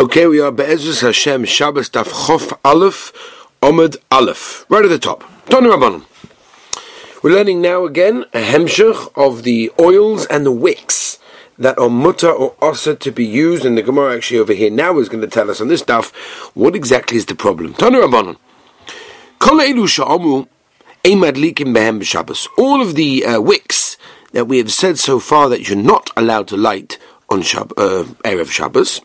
Okay, we are Be'ezus Hashem Shabbos Daf Chof Aleph Omid Aleph, right at the top. Tony Rabbanim. We're learning now again a hemshech of the oils and the wicks that are mutter or osa to be used, and the Gemara actually over here now is going to tell us on this daf what exactly is the problem. Tony Rabbanim. Kol Elu Sha'amu Eimadlikim Behem Shabbos. All of the uh, wicks that we have said so far that you're not allowed to light on Shab- uh, Erev Shabbos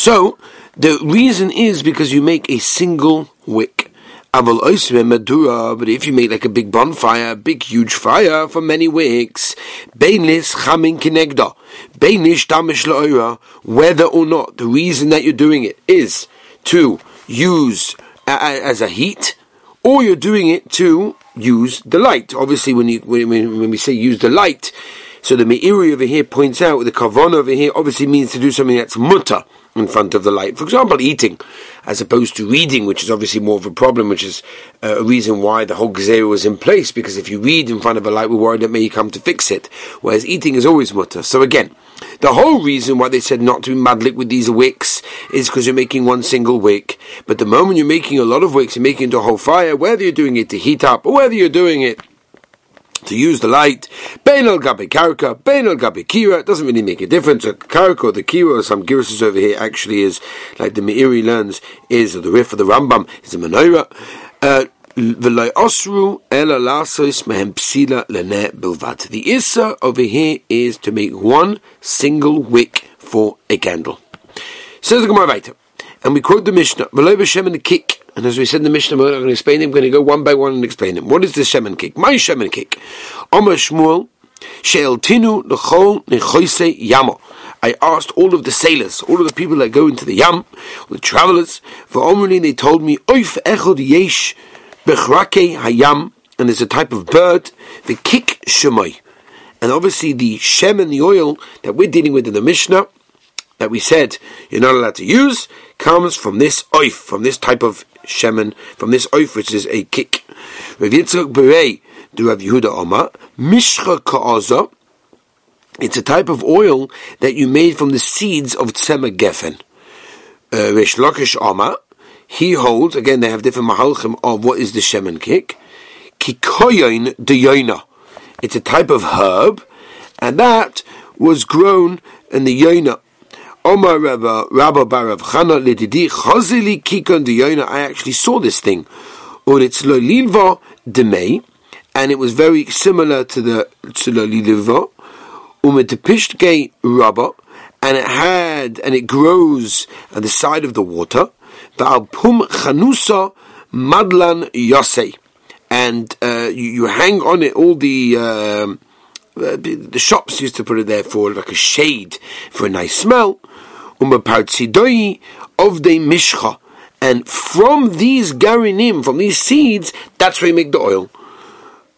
so, the reason is because you make a single wick. But if you make like a big bonfire, a big huge fire for many wicks, whether or not the reason that you're doing it is to use as a heat, or you're doing it to use the light. Obviously, when you when, when we say use the light, so the Meiri over here points out the kavan over here obviously means to do something that's mutter in front of the light. For example, eating, as opposed to reading, which is obviously more of a problem, which is uh, a reason why the whole gzera was in place, because if you read in front of a light, we're worried that may come to fix it, whereas eating is always mutter. So again, the whole reason why they said not to be madlik with these wicks is because you're making one single wick. But the moment you're making a lot of wicks, you're making into a whole fire, whether you're doing it to heat up, or whether you're doing it to use the light. Bein al gabi karka, bein al gabi kira. It doesn't really make a difference. A or the kira, or some girses over here, actually is like the Meiri learns is the riff of the Rambam is a menorah. Uh, the issa over here is to make one single wick for a candle. Says the Gemara and we quote the Mishnah, "V'loy b'shem and kick." And as we said in the Mishnah, we're going to explain it. I'm going to go one by one and explain it. What is the Shemen kick? My Shemen kick. Omer Shmuel, She'eltinu l'chol nechoise yamo. I asked all of the sailors, all of the people that go into the yam, the travelers, for Omrli, they told me, Oif echod yesh bechrake hayam, and there's a type of bird, the kick shemoy. And obviously the shem and the oil that we're dealing with in the Mishnah, that we said you're not allowed to use, comes from this oif, from this type of shemen, from this oif, which is a kick. Berei, do Rav Yehuda Mishcha Ka'aza, it's a type of oil that you made from the seeds of Tzema Geffen. Uh, Rish Lakish he holds, again they have different mahalchim of what is the shemen kick, Kikoyin de It's a type of herb, and that was grown in the Yoina Omar Rabba Rabba Barav Chana Lididi Chazili Kikon Diyona. I actually saw this thing. Or it's Lolilva Demei, and it was very similar to the to Lolilva. Umetepishke Rabba, and it had and it grows at the side of the water. The Alpum Chanusa Madlan Yosei, and uh, you, you, hang on it all the. Uh, the shops used to put it there for like a shade for a nice smell umapartzidoi of the mishcha. And from these garinim, from these seeds, that's where you make the oil.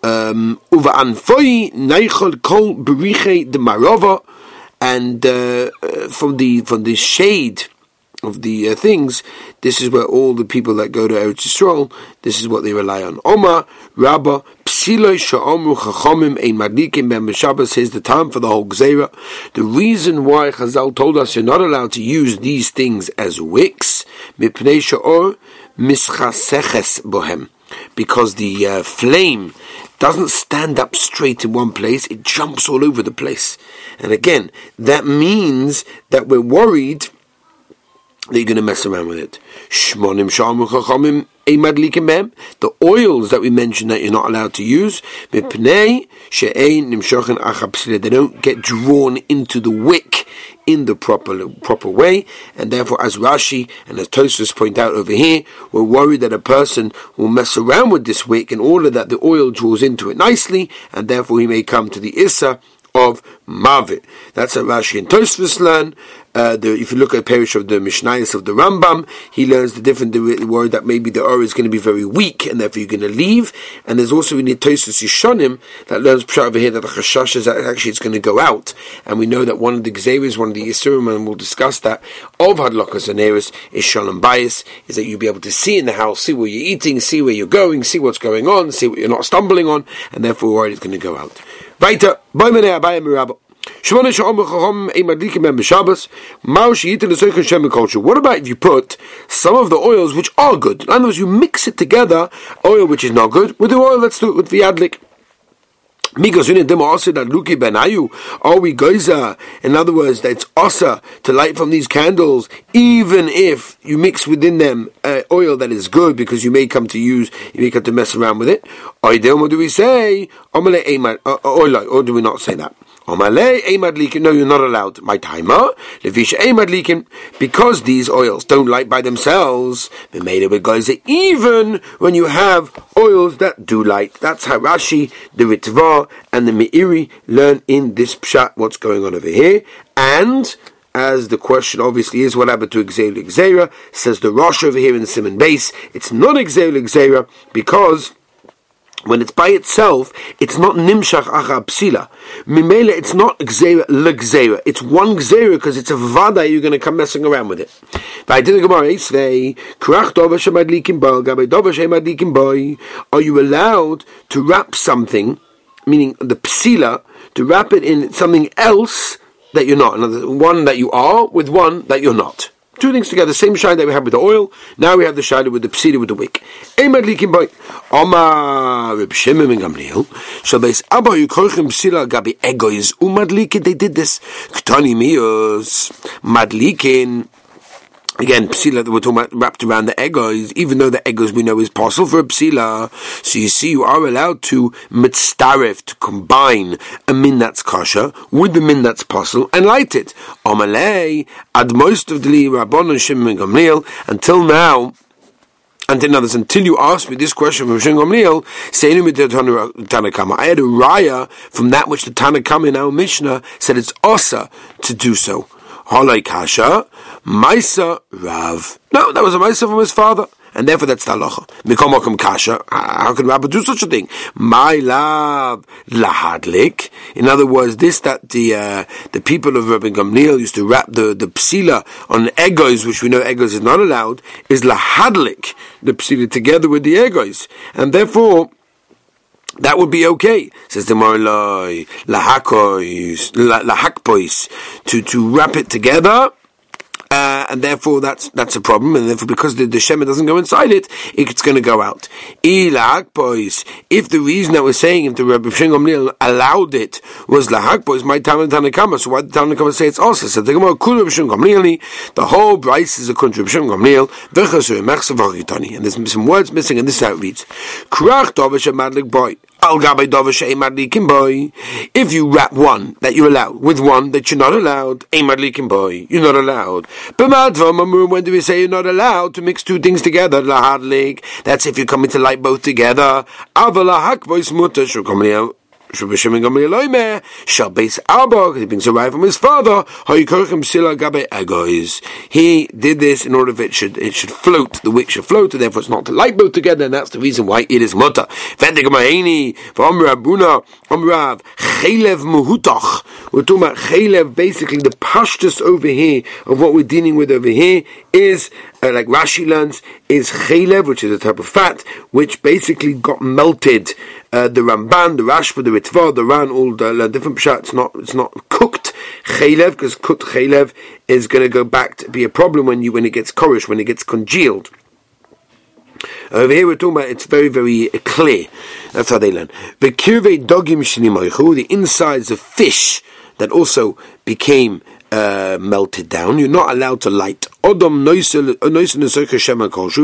Um, uva anfoi neichel kol beriche de marova, and uh, uh, from the from the shade of the uh, things, this is where all the people that go to Eretz Yisrael, this is what they rely on. Oma, Rabba, Psiloi Sha'omru Chachomim Ein Madlikim Ben B'Shabbos says the time for the whole Gzeira. The reason why Chazal told us you're not allowed to use these things as wicks, Mipnei Sha'or Mischaseches Bohem. Because the uh, flame doesn't stand up straight in one place, it jumps all over the place. And again, that means that we're worried that you're going to mess around with it. The oils that we mentioned that you're not allowed to use, they don't get drawn into the wick in the proper proper way, and therefore, as Rashi and as Tosfos point out over here, we're worried that a person will mess around with this wick in order that the oil draws into it nicely, and therefore he may come to the Issa of Mavit. That's what Rashi and Tosfos learn. Uh, the, if you look at parish of the Mishnayos of the Rambam, he learns the different the word that maybe the Ur is going to be very weak, and therefore you're going to leave. And there's also in the Tosfos Yishonim that learns pshat over here that the Chashash is that actually it's going to go out. And we know that one of the Gzeris, one of the Yisurim, and we'll discuss that, of Hadlokas and Eris is Shalom Bias, is that you'll be able to see in the house, see where you're eating, see where you're going, see what's going on, see what you're not stumbling on, and therefore worried it's going to go out. Weiter, What about if you put some of the oils which are good? In other words, you mix it together, oil which is not good, with the oil that's do it with the adlik. Are we geyser? In other words, that's osa to light from these candles, even if you mix within them uh, oil that is good, because you may come to use, you may come to mess around with it. Or do we say, or do we not say that? No, you're not allowed. My timer, because these oils don't light by themselves, made it with even when you have oils that do light. That's how Rashi, the Ritva, and the Meiri learn in this pshat what's going on over here. And as the question obviously is what happened to Xer Xera, says the Rosh over here in the Simon base, it's not Xer Xera because when it's by itself, it's not nimshach acha psila. Mimele, it's not gzera legzera. It's one gzera because it's a vada. You're going to come messing around with it. Are you allowed to wrap something, meaning the psila, to wrap it in something else that you're not? Another one that you are with one that you're not two things together, same shine that we have with the oil. Now we have the shine with the psida with the wick. Emad likim boy. Oma Reb Shimon ben Gamliel. Base Abba yukochim psila gabi egois umadlikin. They did this. Ktani mios madlikin. Again, psila that we're talking about wrapped around the egos, even though the egos we know is possible for a psila. So you see, you are allowed to mitzdarif, to combine a min that's kosher with the min that's possible and light it. Omalei, ad most of the Rabbon and Shimon Gamliel, until now, and in others, until you asked me this question from Shimon Gamliel, Tanakama, I had a raya from that which the Tanakama in our Mishnah said it's osa to do so. Halai kasha, Maisa Rav. No, that was a Maisa from his father. And therefore that's the halacha. Mikomokum kasha. How can Rabbi do such a thing? My love lahadlik. In other words, this that the uh, the people of Rabbi Gamliel used to wrap the, the psila on egos, which we know egos is not allowed, is lahadlik, the psila together with the egos. And therefore, that would be okay, says the Marloi, lahakpois, to, to wrap it together uh, and therefore that's that's a problem, and therefore because the, the shema doesn't go inside it, it's going to go out. boys, if the reason that we're saying if the Rabbi Shingomnil allowed it was lahak boys, my time and Tanakama, so why did Tanakama say it's also? So the Gemara kul the whole Bryce is a country of Shingomnil, and there's some words missing, and this is how it reads: Krach dovish madlik boy. If you wrap one that you're allowed with one that you're not allowed, boy, you're not allowed. When do we say you're not allowed to mix two things together? That's if you're coming to light both together. Rabbi Shimon Gamliel shall base Abba, he brings a right from his father, he did this in order that it should it should float, the wick should float, and therefore it's not to light both together, and that's the reason why it is mutter. We're talking about chelev, basically the pashtus over here of what we're dealing with over here is uh, like Rashi learns, is chelev, which is a type of fat, which basically got melted uh, the Ramban, the Rashba, the Ritva, the Ran, all the different pshat. It's not it's not cooked chaylev because cooked chaylev is going to go back to be a problem when you when it gets korish when it gets congealed. Over here we're talking about it's very very clear. That's how they learn. The dogim the insides of fish that also became uh, melted down. You're not allowed to light. If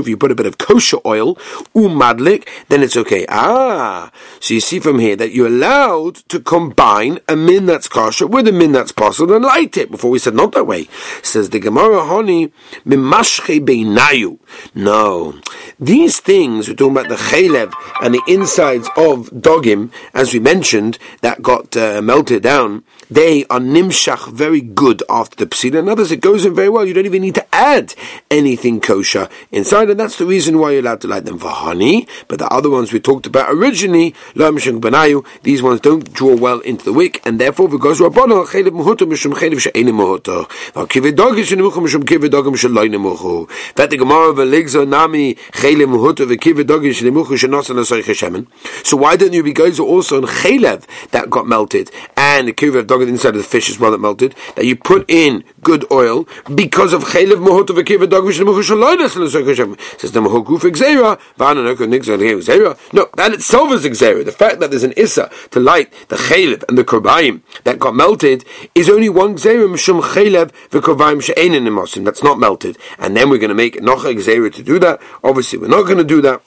you put a bit of kosher oil, umadlik, then it's okay. Ah, so you see from here that you're allowed to combine a min that's kosher with a min that's possible and light it. Before we said not that way. Says the Gemara Honi beinayu. No, these things we're talking about the chaylev and the insides of dogim, as we mentioned, that got uh, melted down. They are nimshach very good good after the psila, and others it goes in very well. You don't even need to add anything kosher inside, and that's the reason why you're allowed to light them for honey. But the other ones we talked about originally, these ones don't draw well into the wick, and therefore because. That the Gemara of v'ligzo nami chelev muhuta v'kivedogim shenemuchu she'nosan asay cheshemen. So why don't you be guys also on chelev that got melted and the dogim inside of the fish as well that melted that you put in good oil because of chaylev mohot of chelev muhuta v'kivedogim shenemuchu she'loyne asay cheshemen. Says the muhuku f'gzeira v'ananoko nixon No, that itself is exera. The fact that there's an issa to light the chelev and the korbayim that got melted is only one gzerim shum chelev v'korbayim she'enin imosim. That's not melted, and then we're going to make nocha gzerim to do that. Obviously, we're not going to do that.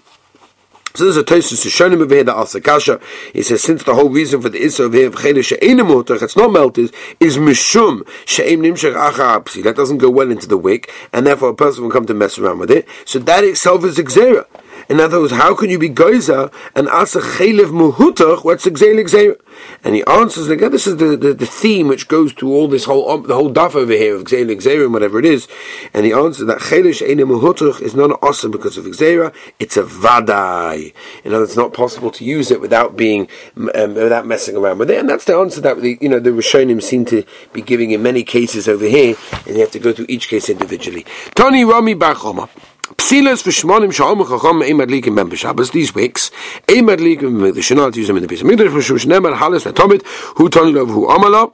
So there's a Tosus to show him over here that Asakasha. He says since the whole reason for the Issa of here of Chele She'enim Motach, it's not melted, is Mishum She'em Nimshach Acha Apsi. That doesn't go well into the wick, and therefore a person will come to mess around with it. So that itself is Xera. In other words, how can you be Goiza and Asa Chelev Muhutach, what's Xera? And he answers again. This is the, the, the, theme which goes through all this whole um, the whole daf over here of Xela Xera whatever it is. And he answers that Chelish Eine Muhutach is not awesome because of Xera, it's a Vadai. In other words, it's not possible to use it without being um, without messing around with it. And that's the answer that the you know the Rishonim seem to be giving in many cases over here, and you have to go through each case individually. Tony Rami Bachoma. Psilas v'shmonim sha'om chacham ein madlikim ben b'Shabbos. These weeks, ein madlikim, they should not use them in the Beis Hamikdash, v'shu shnemer halas v'tomit, hu lov hu amala,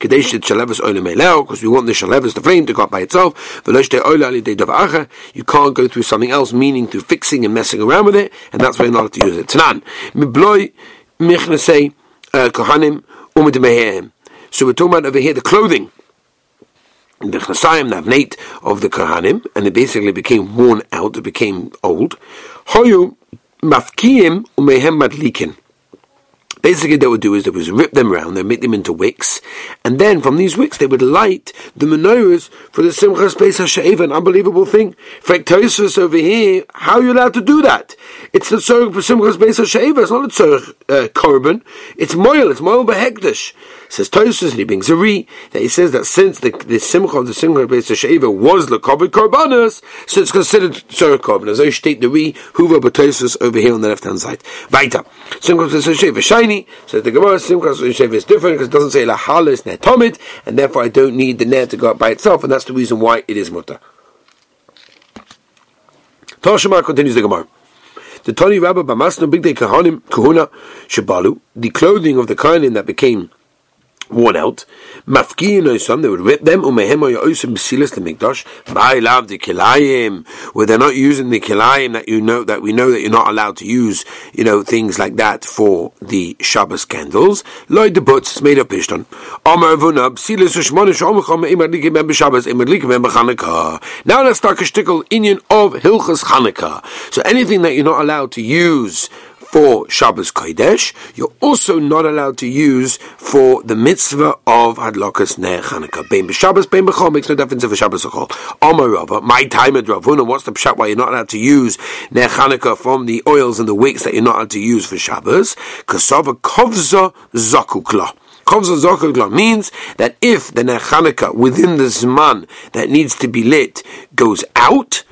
because we want the shalevas, the flame, to go up by itself. You can't go through something else, meaning through fixing and messing around with it, and that's why you're not to use it. Tanan, mibloi michnasei uh, kohanim umid So we're talking about over here the clothing the chasayim navnate of the Kohanim, and it basically became worn out, it became old. Hoyu mafkiim umehem madlikin. Basically, they would do is they would rip them around, they make them into wicks, and then from these wicks they would light the menorahs for the Simchas Pesach She'eva, an unbelievable thing. Frektosus over here, how are you allowed to do that? It's the tzorich for Simchas Pesach She'eva, it's not a tzorich uh, korban, it's moil, it's moil behekdesh. Says Tosus, and he brings a re, that he says that since the, the Simcha of the Simchas Pesach She'eva was the Kovid Korbanos, so it's considered tzorich korban. As I state the re, Huva Batosus over here on the left hand side. Weiter. Simchas She'eva, shiny, so the Gemara Simchas She'eva is different because it doesn't say Lahalis Netomit, and therefore I don't need the net to go up by itself, and that's the reason why it is mutter. Toshima continues the Gemara. The Tony Rabba Bamasna Big Day Kahanim Kahuna Shabalu, the clothing of the Kohanim that became worn out. They would rip them. Umehem oisim b'silas lemikdash. My love the kilayim, where they're not using the kilayim that you know that we know that you're not allowed to use. You know things like that for the Shabbos candles. Lloyd the butts is made of pishton. Now let's start a shtickle inyan of Hilchas Chanukah. So anything that you're not allowed to use for Shabbos Kodesh, you're also not allowed to use for the mitzvah of Hadlokas Ner Chanukah. Bein b'Shabbos, bein b'chol, makes no difference if a Shabbos or chol. Omar Rava, my time at Rav Huna, what's the pshat why you're not allowed to use Ner Chanukah from the oils and the wicks that you're not allowed to use for Shabbos? Kasava kovza zakukla. Kovza zakukla means that if the Ner Chanukah within the Zman that needs to be lit goes out,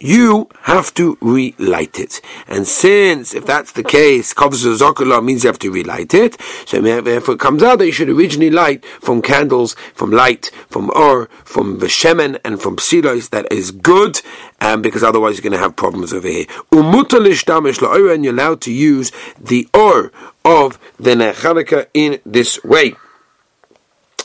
you have to relight it. And since, if that's the case, Kovza Zokula means you have to relight it, so if it comes out that you should originally light from candles, from light, from or, from Veshemen, and from Psilos, that is good, um, because otherwise you're going to have problems over here. Umutalish damish and you're allowed to use the or of the Nechanaka in this way.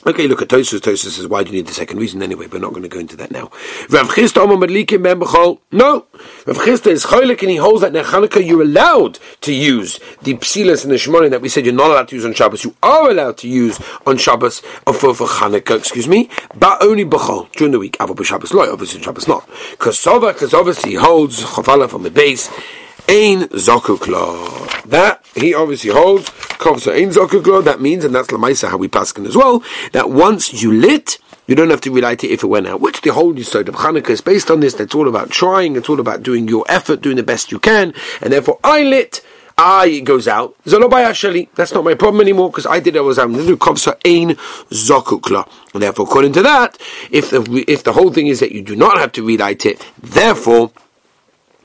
Okay, look at Tosus. Tosus says, why do you need the second reason anyway? We're not going to go into that now. Rav Madlikim Ben B'chol. No. Rav Chisda is Choylik and he holds that Nechanukah you're allowed to use the Psilas and the Shmonim that we said you're not allowed to use on Shabbos. You are allowed to use on Shabbos, or for, for Chanukah, excuse me, but only B'chol, during the week. Avo B'Shabbos Loi, obviously Shabbos not. Because Sova, because obviously he holds Chavala from the base, Ein Zokukla. That he obviously holds. Kovsa Ein Zokukla. That means, and that's Lamaisa how we paskin as well, that once you lit, you don't have to relight it if it went out. Which the whole side of Hanukkah is based on this. That's all about trying. It's all about doing your effort, doing the best you can. And therefore, I lit. I it goes out. That's not my problem anymore because I did it. I was I'm kovsa ein zokukla. And therefore, according to that, if the if the whole thing is that you do not have to relight it, therefore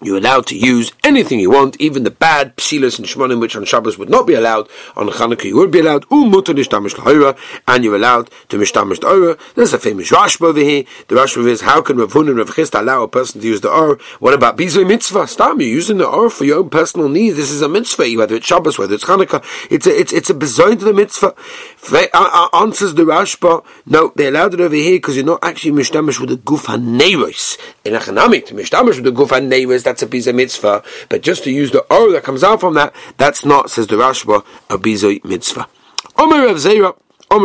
you're allowed to use anything you want, even the bad psilas and shmonim, which on Shabbos would not be allowed. On Chanukah you would be allowed. And you're allowed to mishtamish the There's a famous Rashba over here. The Rashba is how can Rav Huna and Rav Chisda allow a person to use the or? What about bizui mitzvah? Stop you're using the or for your own personal needs. This is a mitzvah, whether it's Shabbos, whether it's Chanukah. It's a it's it's a bezoin to the mitzvah. Uh, uh, answers the Rashba. No, they allowed it over here because you're not actually mishtamish with the guf haneiros. In Achanamik, to mishtamish with the guf haneiros that's a biza mitzvah. But just to use the or that comes out from that, that's not, says the Rashba, a biza mitzvah. Omer Rav Zera, The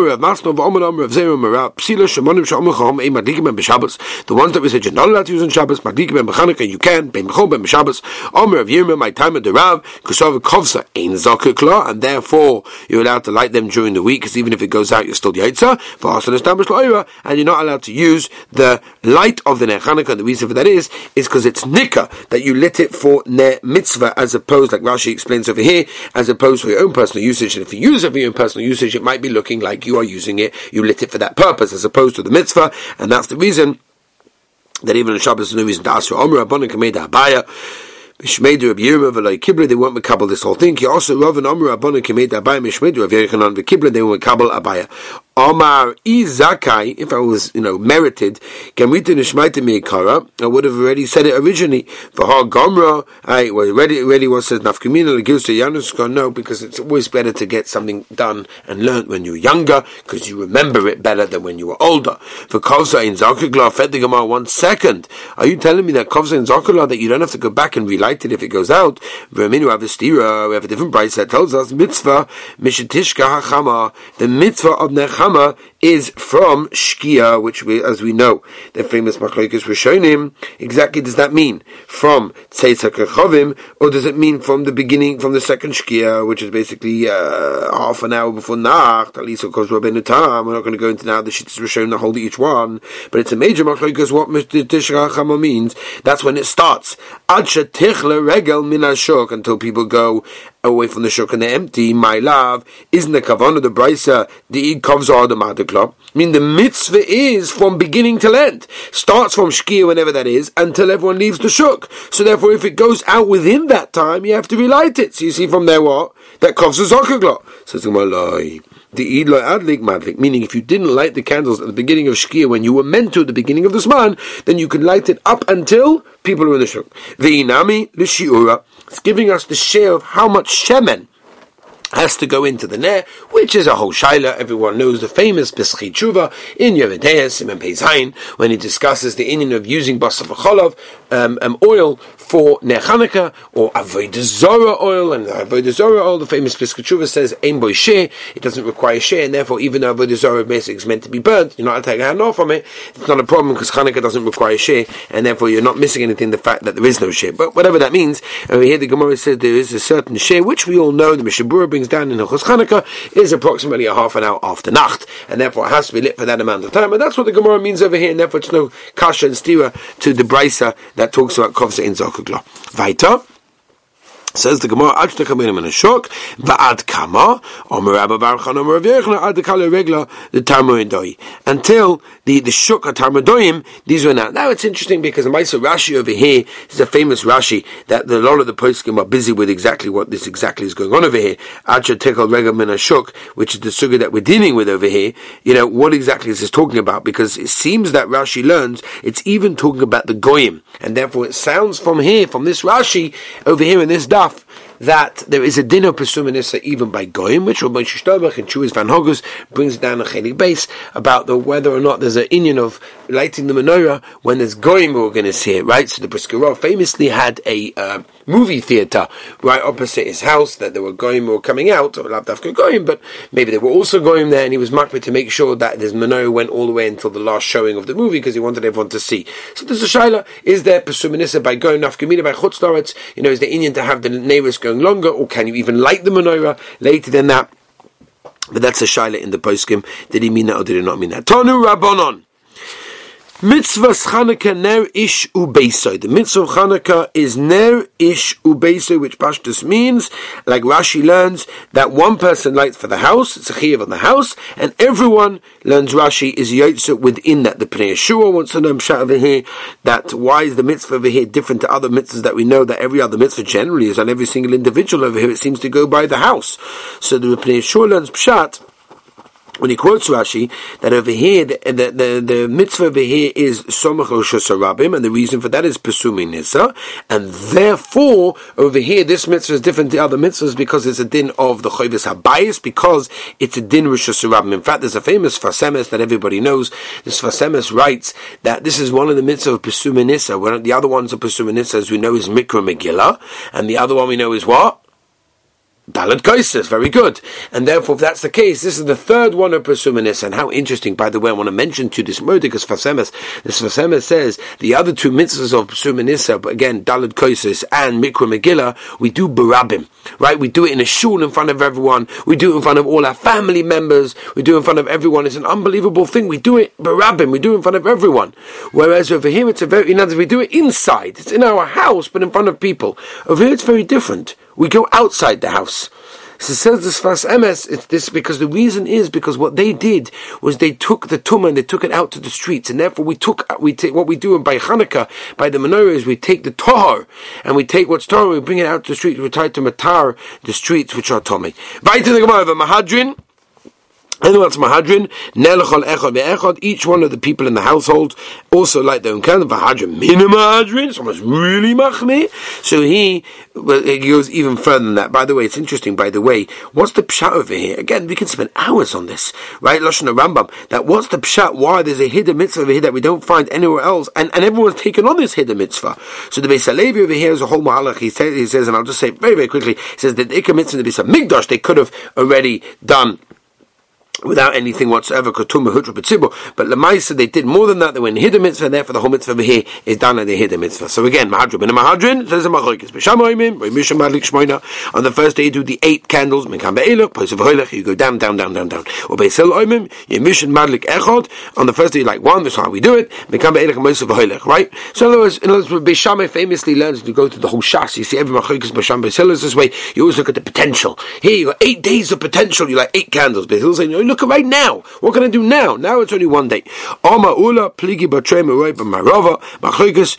ones that we said you're not allowed to use on Shabbos, Madlikim Ben B'Chanukah, you can, Ben B'Chom Ben B'Shabbos. Omer Rav Yirmeh, my time at the Rav, Kusov Kovsa, Ein Zakukla, and therefore you're allowed to light them during the week, because even if it goes out, you're still the Yitzah, for Hasan established Loira, and you're not allowed to use the light of the Ner Chanukah. The reason for that is, is because it's Nika, that you lit it for Ner Mitzvah, as opposed, like Rashi explains over here, as opposed for your own personal usage. And if you use it for your own personal usage, it might be looking like you are using it you lit it for that purpose as opposed to the mitzvah, and that's the reason that even on Shabbos, there's no reason to ask for Omer, Rabbanim, Kameda, Abaya, Mishmeidu Rab Yirma v'loy Kibla, they won't makabel this whole thing. He also Rav and Omer Rabbanim Kameda Abaya, Mishmeidu Rav Yechanan v'Kibla, they won't makabel Abaya. Omar Izakai, if I was, you know, merited, Gamrita Nishmaita Meikara, I would have already said it originally. For Ha Gomra, I well, already, already was says Nafkamina Legilsa Yanuska, no, because it's always better to get something done and learned when you're younger, because you remember it better than when you were older. For Kovsa in Zakagla, fed the Gemara one second. Are you telling me that Kovsa in Zakagla, that you don't have to go back and relight it if it goes out? Verminu Avestira, we have a different price that tells us, Mitzvah, Mishatishka Hachama, the Mitzvah of Nechama, Chama is from Shkia, which we, as we know, the famous Machlokes Rishonim. Exactly does that mean from Tzeitzak Chovim, or does it mean from the beginning, from the second Shkia, which is basically uh, half an hour before Nacht, at least of course Rabbeinu Tam. We're not going to go into now the Shittas Rishonim, the whole each one, but it's a major Machlokes what Tishra Chama means. That's when it starts. Ad Regel Min until people go away from the shuk and they're empty, my love, isn't the kavanah the brisa the covers are the I mean, the mitzvah is from beginning to end. Starts from shkia whenever that is until everyone leaves the shuk. So therefore, if it goes out within that time, you have to relight it. So you see from there what that covers the zakagla. Says the. The idlo adlik madlik, meaning if you didn't light the candles at the beginning of Shkia when you were meant to at the beginning of the Zman, then you can light it up until people are in the shuk. The inami, the shiura, it's giving us the share of how much shemen has to go into the ner, which is a whole shaila. Everyone knows the famous Peschi Tshuva in Yevedea, Simon Peizain, when he discusses the Indian of using basar v'cholov, um, um, oil for ner Chanukah, or Avodah Zorah oil, and Avodah Zorah oil, the famous Peschi Tshuva says, Ein boy it doesn't require share, and therefore even though Avodah Zorah basically is meant to be burnt, you're not taking a hand from it, it's not a problem because Chanukah doesn't require share, and therefore you're not missing anything, the fact that there is no share. But whatever that means, over here the Gemara says there is a certain share, which we all know, the Mishabura brings down in Hilchos Chanukah is approximately a half an hour after Nacht, and therefore it has to be lit for that amount of time. And that's what the Gemara means over here, and therefore it's no kasha and stira to the brisa that talks about kovsa in Zokugla. Weiter. Says the Gemara, Ad Shtekabinim in a shock, Va'ad Kama, Omer Abba Barchan, Omer Rav Yechna, Ad Regla, the Tarmoidoi. Until the, the Shuk Tarmodoim, these were not. Now it's interesting because the Maisa Rashi over here is a famous Rashi that the, a lot of the poskim are busy with exactly what this exactly is going on over here. Ad Shetekal Regla Min Shuk, which is the sugar that we're dealing with over here. You know, what exactly is this talking about? Because it seems that Rashi learns it's even talking about the Goyim. And therefore it sounds from here, from this Rashi, over here in this that there is a din of pesuminissa even by goyim, which Rabbi Shtabach and Chuis Van Hogus brings down a chelik base about the whether or not there's an Indian of lighting the menorah when there's goyim we're going to see it, right? So the Briskerov famously had a uh, movie theater right opposite his house that there were goyim were coming out, or lavdafka goyim, but maybe they were also going there, and he was makbid to make sure that his menorah went all the way until the last showing of the movie because he wanted everyone to see. So there's a shaila: is there pesuminissa by goyim nafkamina by chutzlaretz? You know, is the Indian to have the neighbors going longer, or can you even light the menorah later than that? But that's a shaila in the poskim. Did he mean that or did he not mean that? Tonu Rabbanon. Mitzvahs Chanukah ner ish ubeisoi. The mitzvah Chanukah is ner ish ubeisoi, which Pashtus means, like Rashi learns, that one person lights for the house, it's a chiyuv on the house, and everyone learns Rashi is yotze within that. The Pnei Yeshua wants to know Pshat over here, that why is the mitzvah over here different to other mitzvahs that we know that every other mitzvah generally is on every single individual over here, it seems to go by the house. So the Pnei Yeshua learns Pshat, when he quotes Rashi, that over here, the, the, the, the mitzvah over here is Somach Sarabim, and the reason for that is Pesumi Nisa, and therefore, over here, this mitzvah is different to other mitzvahs because it's a din of the Chovis HaBayis, because it's a din Rosh Sarabim. In fact, there's a famous Sfas Emes that everybody knows. This Sfas Emes writes that this is one of the mitzvahs of Pesumi Nisa, the other ones of Pesumi Nisa, as we know, is Mikra Megillah, and the other one we know is what? Dalad Koises, very good. And therefore, if that's the case, this is the third one of Persuminis. And how interesting, by the way, I want to mention to this Murdikas Sfas Emes. This Sfas Emes says the other two mitzvahs of Persuminissa, but again, Dalad Koises and Mikra Megillah, we do Barabim, right? We do it in a shul in front of everyone. We do it in front of all our family members. We do it in front of everyone. It's an unbelievable thing. We do it Barabim. We do it in front of everyone. Whereas over here, it's a very, in other we do it inside. It's in our house, but in front of people. Over here, it's very different. We go outside the house. So says this Sfas Emes, it's this because the reason is because what they did was they took the tumah and they took it out to the streets, and therefore we took we take what we do in by Hanukkah by the menorah is we take the tar and we take what's tar, we bring it out to the streets, we try to matar the streets which are tummy. Right the Gemara of Mahadrin. Each one of the people in the household also like their own kind of Mahadrin. Mina Mahadrin. Someone's really machme. So he, well, goes even further than that. By the way, it's interesting, by the way, what's the pshat over here? Again, we can spend hours on this, right? Lashon Rambam. That what's the pshat? Why there's a hidden mitzvah over here that we don't find anywhere else? And, and everyone's taken on this hidden mitzvah. So the Beis Halevi over here is a whole mahalach. He says, he says, and I'll just say very, very quickly, he says that the Ikka mitzvah, the Beis they could have already done without anything whatsoever, but Lamaisa they did more than that, they went hid a mitzvah, and therefore the whole mitzvah over here is done at the hid mitzvah. So again, Mahadrim and a Mahadrin, there's a Machlokes. On the first day you do the eight candles, you go down, down, down, down, down. Or Oimim, Yemishan Madlik Echod, on the first day you like one, that's how we do it, right? So in other words, in other words, Beishamai famously learns to go to the whole Shas, you see every Machlokes Beishamai Beisel is this way, you always look at the potential. Here you got eight days of potential, you like eight candles, Beisel saying, look at right now. What can I do now? Now it's only one day. Oma ula pligi batrei meroi b'marova machlikas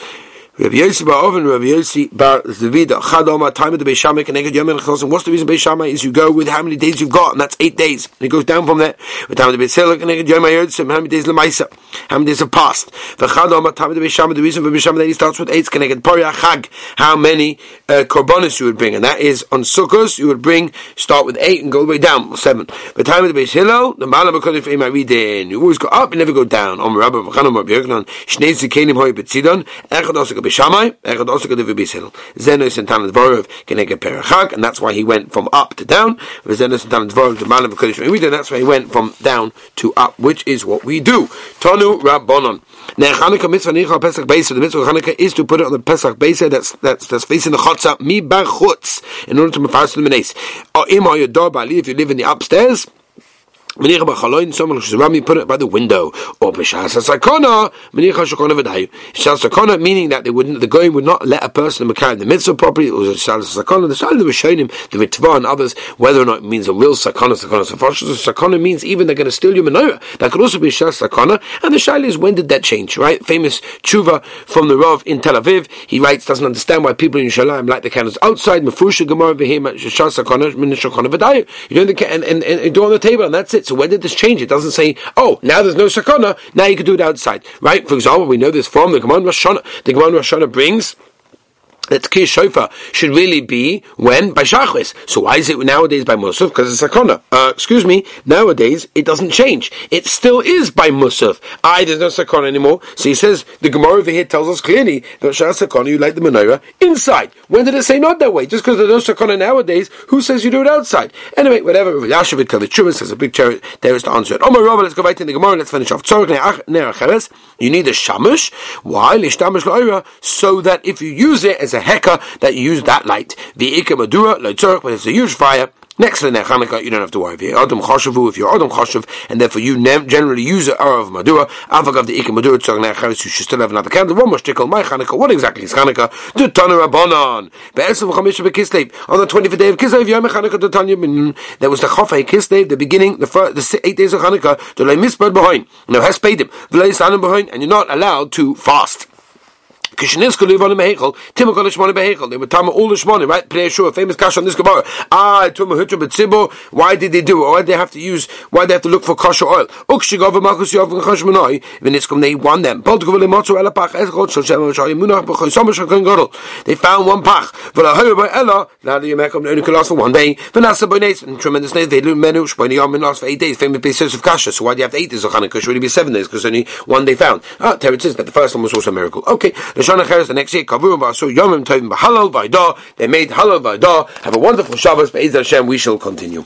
Rabbi Yossi bar Oven, Rabbi Yossi bar Zavida, Chad Omar, time of the Beishamai, Keneged Yom Chosim. What's the reason Beishamai is you go with how many days you've got, and that's eight days. And it goes down from there. With time of the Beishamai, Keneged Yom Yotzim, how many days Lemaisa, how many days have passed. V'chad Omar, time of the Beishamai, the reason for Beishamai that he starts with eight, Keneged Poria Chag, how many uh, korbanos you would bring, and that is on Sukkos, you would bring, start with eight and go all the way down, seven. The time of the Beis Hillel, the Malam HaKodif Eim Aridin, you always go up, you never go down. Om Rabba, V'chan Omar, B'yoknan, Shnei Zikenim Hoi Betzidon, Echad Osaka Beishamai, Echad also Gadav Bisel. Zenos and Tanat Vorov Kenega Perachak, and that's why he went from up to down. Zenos and Tanat Vorov to Malam Kodesh and that's why he went from down to up, which is what we do. Tonu Rabbonon. Now Chanukah mitzvah nichal Pesach Beisa. The mitzvah of Chanukah is to put it on the Pesach Beisa that's that's that's facing the chutza mi bar chutz in order to mafas the menes. Or im or your door if you live in the upstairs. Someone Rami put it by the window. Or Sakona, Sakona, meaning that they wouldn't, the goyim would not let a person in the mitzvah properly. It was a Sakona. The Shal were showing him the Ritva and others whether or not it means a real Sakona. Sakona Sakona means even they're going to steal your menorah. That could also be Shas Sakona. And the Shal is when did that change? Right? Famous tshuva from the Rav in Tel Aviv. He writes doesn't understand why people in Yerushalayim light the candles outside. Mefusha Gemara Behema Shas Sakona Min Shakona V'dayu. You do and and and do on the table and that's it. So when did this change? It doesn't say, oh, now there's no sakana, now you can do it outside, right? For example, we know this from the Gemara Rosh The Gemara Rosh brings that Kir Shofar should really be when by Shachris. So why is it nowadays by Musaf? Because it's Sakona. Uh, excuse me, nowadays it doesn't change. It still is by Musaf. I there's no Sakona anymore. So he says the Gemara over here tells us clearly that Shas Sakona you light the menorah inside. When did it say not that way? Just because there's no Sakona nowadays, who says you do it outside? Anyway, whatever. Yashavit Kavitchumas has a big chair. There is the answer. Oh my Rabbi, let's go right in the Gemara. Let's finish off. You need a shamish. Why? So that if you use it as a hecker that you use that light. The ikka madura, but it's a huge fire Next to the Chanukah, you don't have to worry. If you're Adam Choshevu, if you're Adam Choshev, and therefore you generally use a of Madura, Avagav the Ikka Madura Tzog Necharis, you should still have another candle. One more shtickle, my Chanukah. What exactly is Chanukah? The Tana Rabbanon. Be'esav Chamisha Bekislev. On the 25th day of Kislev, Yom Chanukah, the Tanya That was the Chofei Kislev, the beginning, the first, the eight days of Chanukah, the Lay Mispad behind. Paid him. The Lay Sanim behind, and you're not allowed to fast. Kishnizka live on a mehechel, Timokal Shmona behechel. They were Tama all the Shmona, right? Pnei Shua, famous kash on this Gemara. Ah, Tuma Hutra Betzibo. Why did they do it? Why did they have to use? Why did they have to look for kosher oil? Ukshigov Malchus Yov and Chashmanoi. Venitzkom they won them. Poltikov Lemotzo Ela Pach Echot Shal Shem Shal Yemunach B'Choy Somer Shal Gadol. They found one pach. V'la Hoyer by Ella. Now the Yemekom only could last for one day. V'nasa by Nates and tremendous name. They do menu Shmoni Yom last for eight days. Famous basis of kasha. So why do you have to eight days of Hanukkah? Should it be seven days? Because only one day found. Ah, there it is. That the first one was also a miracle. Okay. Shana Cheres the next year. Kavurim Basu Yomim Tovim B'Halal Vaydah. They made Halal Vaydah. Have a wonderful Shabbos. Be'ez Hashem. We shall continue.